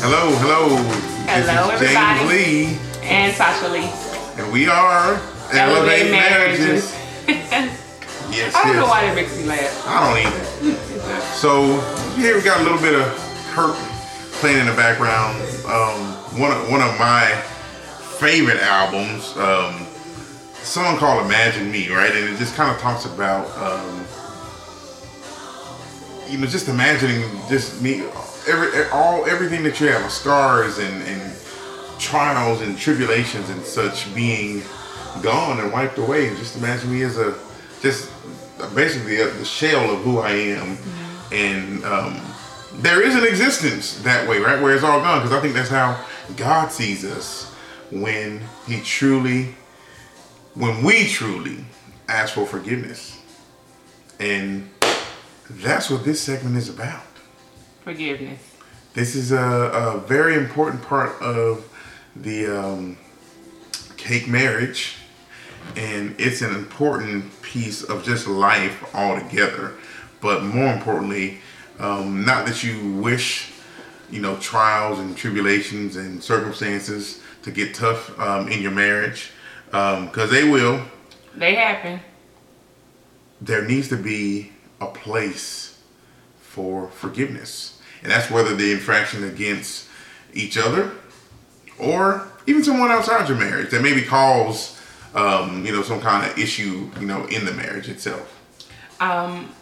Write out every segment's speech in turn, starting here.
Hello, hello. Hello, this is everybody. James Lee, and Sasha Lee. and we are Elevate Marriages. Yes, I don't know why that makes me laugh. I don't either. So here we got a little bit of Kirk playing in the background. Um, one of one of my favorite albums, um, song called "Imagine Me," right? And it just kind of talks about, um, you know, just imagining just me, every all everything that you have, scars and and trials and tribulations and such being gone and wiped away. And just imagine me as a just basically a, the shell of who I am. And um, there is an existence that way, right? Where it's all gone. Because I think that's how God sees us when He truly, when we truly ask for forgiveness. And that's what this segment is about. Forgiveness. This is a, a very important part of the um, cake marriage, and it's an important piece of just life altogether. But more importantly, um, not that you wish, you know, trials and tribulations and circumstances to get tough um, in your marriage, because they will. They happen. There needs to be a place for forgiveness. And that's whether the infraction against each other or even someone outside your marriage that maybe cause um, you know some kind of issue you know in the marriage itself. Um,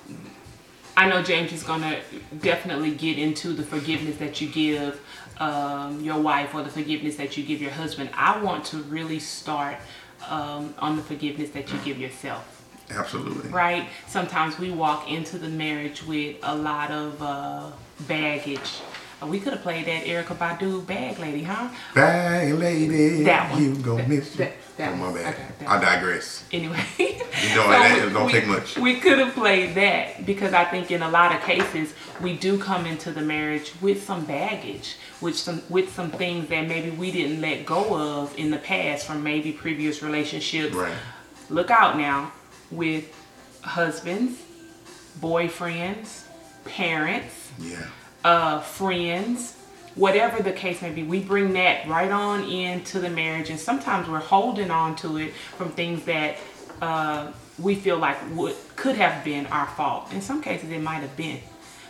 I know James is gonna definitely get into the forgiveness that you give um, your wife or the forgiveness that you give your husband. I want to really start um, on the forgiveness that you give yourself. Absolutely. right? Sometimes we walk into the marriage with a lot of uh, baggage. Uh, we could have played that Erykah Badu bag lady, huh? Bag lady, That one. you gonna That- miss that- it. that oh my bad. Okay, that I digress. Anyway, You know, that- it don't we, take much. We could have played that because I think in a lot of cases we do come into the marriage with some baggage, with some with some things that maybe we didn't let go of in the past from maybe previous relationships. Right. Look out now with husbands, boyfriends, parents, Yeah. uh, friends, whatever the case may be, we bring that right on into the marriage, and sometimes we're holding on to it from things that uh, we feel like would could have been our fault. In some cases, it might have been.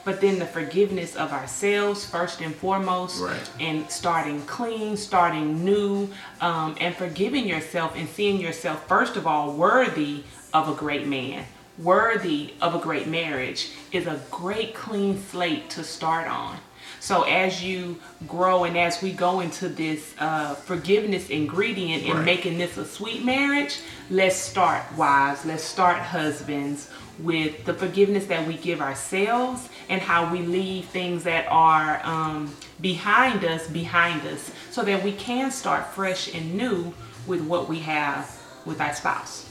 But then the forgiveness of ourselves, first and foremost, Right. and starting clean, starting new, um, and forgiving yourself and seeing yourself, first of all, worthy of a great man, worthy of a great marriage is a great clean slate to start on. So as you grow and as we go into this uh, forgiveness ingredient in Right. making this a sweet marriage, let's start wives, let's start husbands with the forgiveness that we give ourselves and how we leave things that are um, behind us behind us so that we can start fresh and new with what we have with our spouse.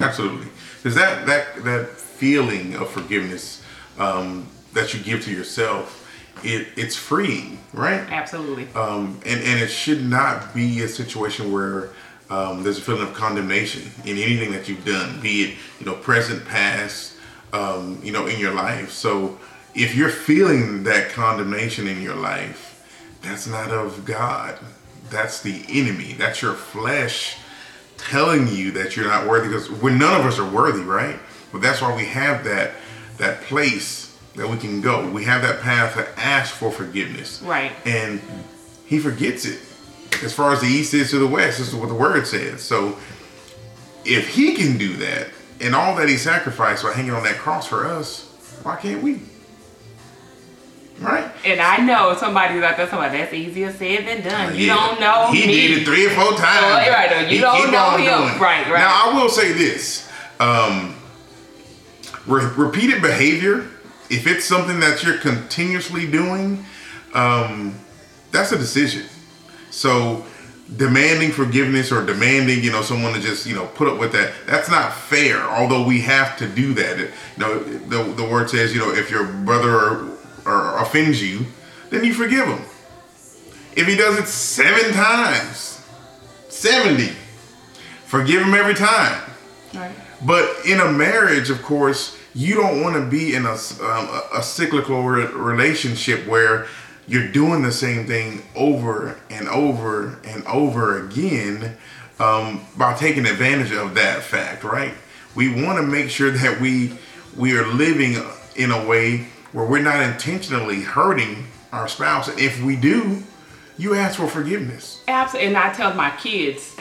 Absolutely. Because that that that feeling of forgiveness um, that you give to yourself, it it's freeing, right? Absolutely. um, and and it should not be a situation where um, there's a feeling of condemnation in anything that you've done, be it you know present, past, um, you know in your life. So if you're feeling that condemnation in your life, that's not of God. That's the enemy. That's your flesh telling you that you're not worthy because we're none of us are worthy, right? But that's why we have that that place that we can go. We have that path to ask for forgiveness. Right. And he forgets it. As far as the east is to the west, this is what the word says. So if he can do that and all that he sacrificed by hanging on that cross for us, why can't we? Right? And I know somebody's out there somebody that's easier said than done. You Yeah. don't know He me. did it three or four times. Oh, right, though. You He don't know him. Right, right. Now I will say this: um, re- repeated behavior. If it's something that you're continuously doing, um, that's a decision. So demanding forgiveness or demanding, you know, someone to just, you know, put up with that, that's not fair. Although we have to do that. You know, the, the word says, you know, if your brother or, or offends you, then you forgive him. If he does it seven times, 70, forgive him every time. Right. But in a marriage, of course, you don't want to be in a, um, a, cyclical re- relationship where you're doing the same thing over and over and over again um, by taking advantage of that fact, right? We want to make sure that we we are living in a way where we're not intentionally hurting our spouse. And if we do, you ask for forgiveness. Absolutely. And I tell my kids,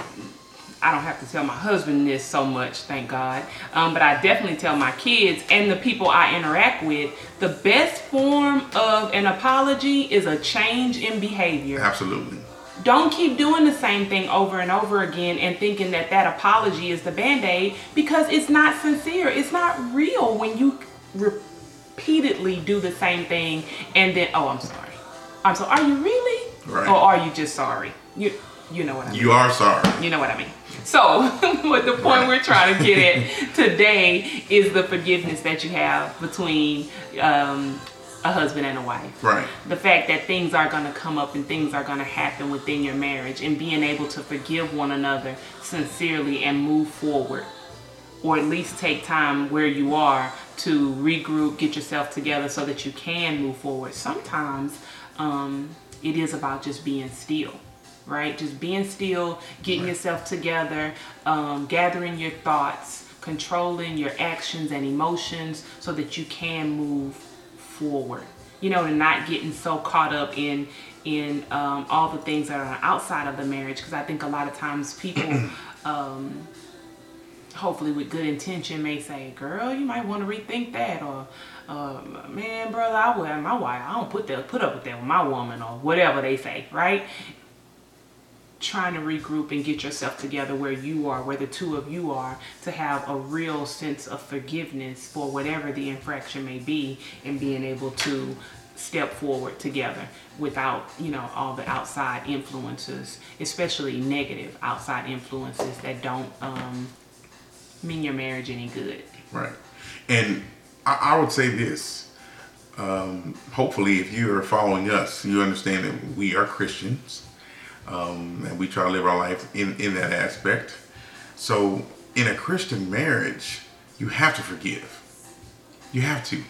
I don't have to tell my husband this so much, thank God. Um, but I definitely tell my kids and the people I interact with the best form of an apology is a change in behavior. Absolutely. Don't keep doing the same thing over and over again and thinking that that apology is the band aid because it's not sincere. It's not real when you repeatedly do the same thing and then, oh, I'm sorry. I'm so. Are you really? Right. Or are you just sorry? You you know what I mean. You are sorry. You know what I mean. So, what the point we're trying to get at today is the forgiveness that you have between um, a husband and a wife. Right. The fact that things are going to come up and things are going to happen within your marriage and being able to forgive one another sincerely and move forward or at least take time where you are to regroup, get yourself together so that you can move forward. Sometimes um, it is about just being still right just being still getting right. yourself together um, gathering your thoughts controlling your actions and emotions so that you can move forward you know and not getting so caught up in in um, all the things that are outside of the marriage because i think a lot of times people um, hopefully with good intention may say girl you might want to rethink that or uh, man, brother, I would have my wife. I don't put that put up with that with my woman or whatever they say, right? Trying to regroup and get yourself together where you are, where the two of you are, to have a real sense of forgiveness for whatever the infraction may be, and being able to step forward together without you know all the outside influences especially negative outside influences that don't um, mean your marriage any good right and I, I would say this. Um, hopefully, if you are following us, you understand that we are Christians um, and we try to live our life in, in that aspect. So, in a Christian marriage, you have to forgive. You have to.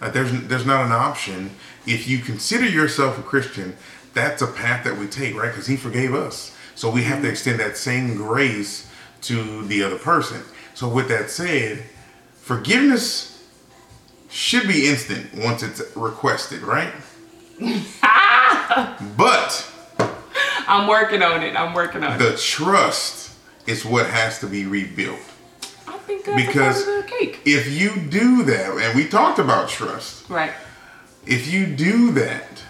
Uh, there's there's not an option. If you consider yourself a Christian, that's a path that we take, right? Because He forgave us, so we have to extend that same grace to the other person. So, with that said, forgiveness should be instant once it's requested, right? but I'm working on it. I'm working on the it. The trust is what has to be rebuilt. I think that's because if you do that, and we talked about trust, right? If you do that,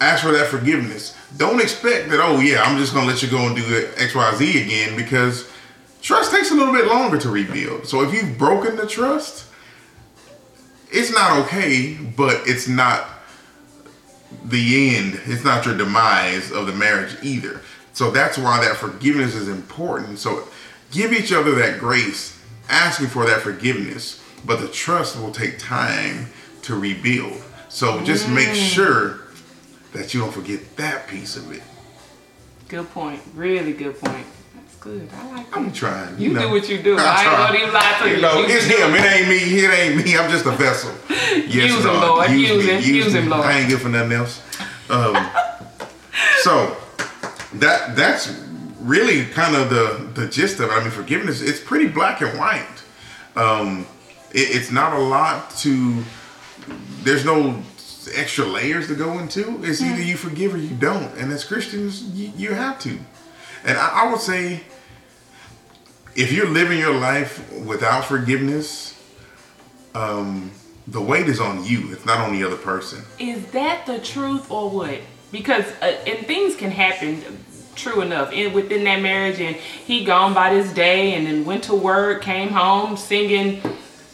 ask for that forgiveness. Don't expect that. Oh yeah, I'm just gonna let you go and do X, Y, Z again because trust takes a little bit longer to rebuild. So if you've broken the trust it's not okay, but it's not the end. It's not your demise of the marriage either. So that's why that forgiveness is important. So give each other that grace, asking for that forgiveness, but the trust will take time to rebuild. So just mm. make sure that you don't forget that piece of it. Good point. Really good point good. I like I'm trying. You, you know. do what you do. I, I ain't gonna even lie to you. You know, it's him. It ain't me. It ain't me. I'm just a vessel. Yes, use him, Lord. Use, use him. Use, use him, Lord. I ain't good for nothing else. Um, so that that's really kind of the the gist of it. I mean, forgiveness. It's pretty black and white. Um, it, it's not a lot to. There's no extra layers to go into. It's either you forgive or you don't. And as Christians, you, you have to. And I, I would say, if you're living your life without forgiveness, um, the weight is on you. It's not on the other person. Is that the truth or what? Because uh, and things can happen. True enough, in within that marriage, and he gone by this day, and then went to work, came home singing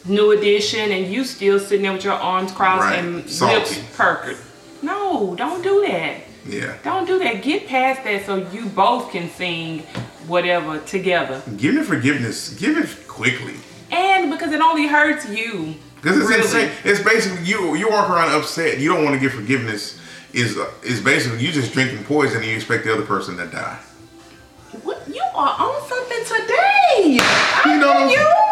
New Edition, and you still sitting there with your arms crossed right. and Salty. lips puckered. No, don't do that. Yeah. Don't do that. Get past that so you both can sing whatever together. Give it forgiveness. Give it quickly. And because it only hurts you. Because it's really. insane. It's basically you. You walk around upset. You don't want to give forgiveness. Is is basically you just drinking poison and you expect the other person to die. What you are on something today? I you know you.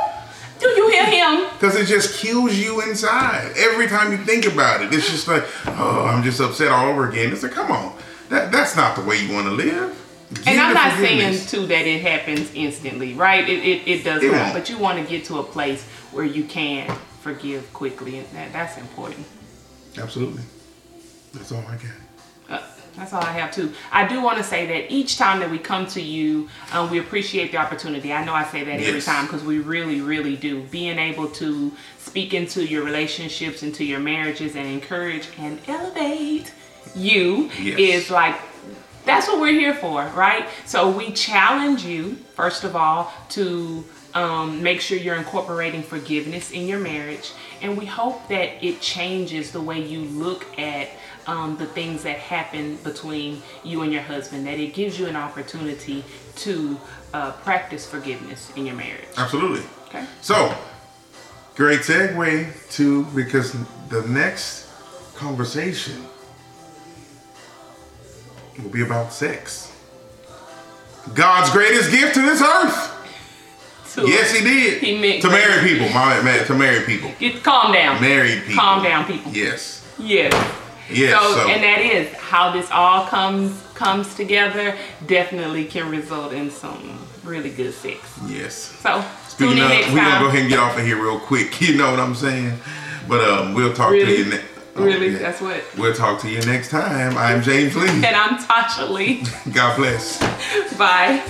Do you hear him? Because it just kills you inside. Every time you think about it, it's just like, oh, I'm just upset all over again. It's like, come on. That, that's not the way you want to live. And I'm not saying too that it happens instantly, right? It it, it does It not. won't. But you want to get to a place where you can forgive quickly, and that, that's important. Absolutely. That's all I got. That's all I have too. I do want to say that each time that we come to you, um, we appreciate the opportunity. I know I say that every time because we really, really do. Being able to speak into your relationships, into your marriages, and encourage and elevate you Yes. is like that's what we're here for, right? So we challenge you, first of all, to um, make sure you're incorporating forgiveness in your marriage. And we hope that it changes the way you look at um, the things that happen between you and your husband, that it gives you an opportunity to uh, practice forgiveness in your marriage. Absolutely. Okay? So, great segue to because the next conversation will be about sex. God's greatest gift to this earth. So Yes, he did. He meant to marry people. My man, to marry people. Get, calm down. Married people. Calm down, people. Yes. Yes. Yes. so, so- and that is how this all comes comes together. Definitely can result in some really good sex. yes. So Speaking of, next we're gonna go ahead and get off of here real quick. You know what I'm saying? But um, we'll talk Really? to you next. really, that's what. We'll talk to you next time. I'm James Lee. And I'm Tasha Lee. God bless. Bye.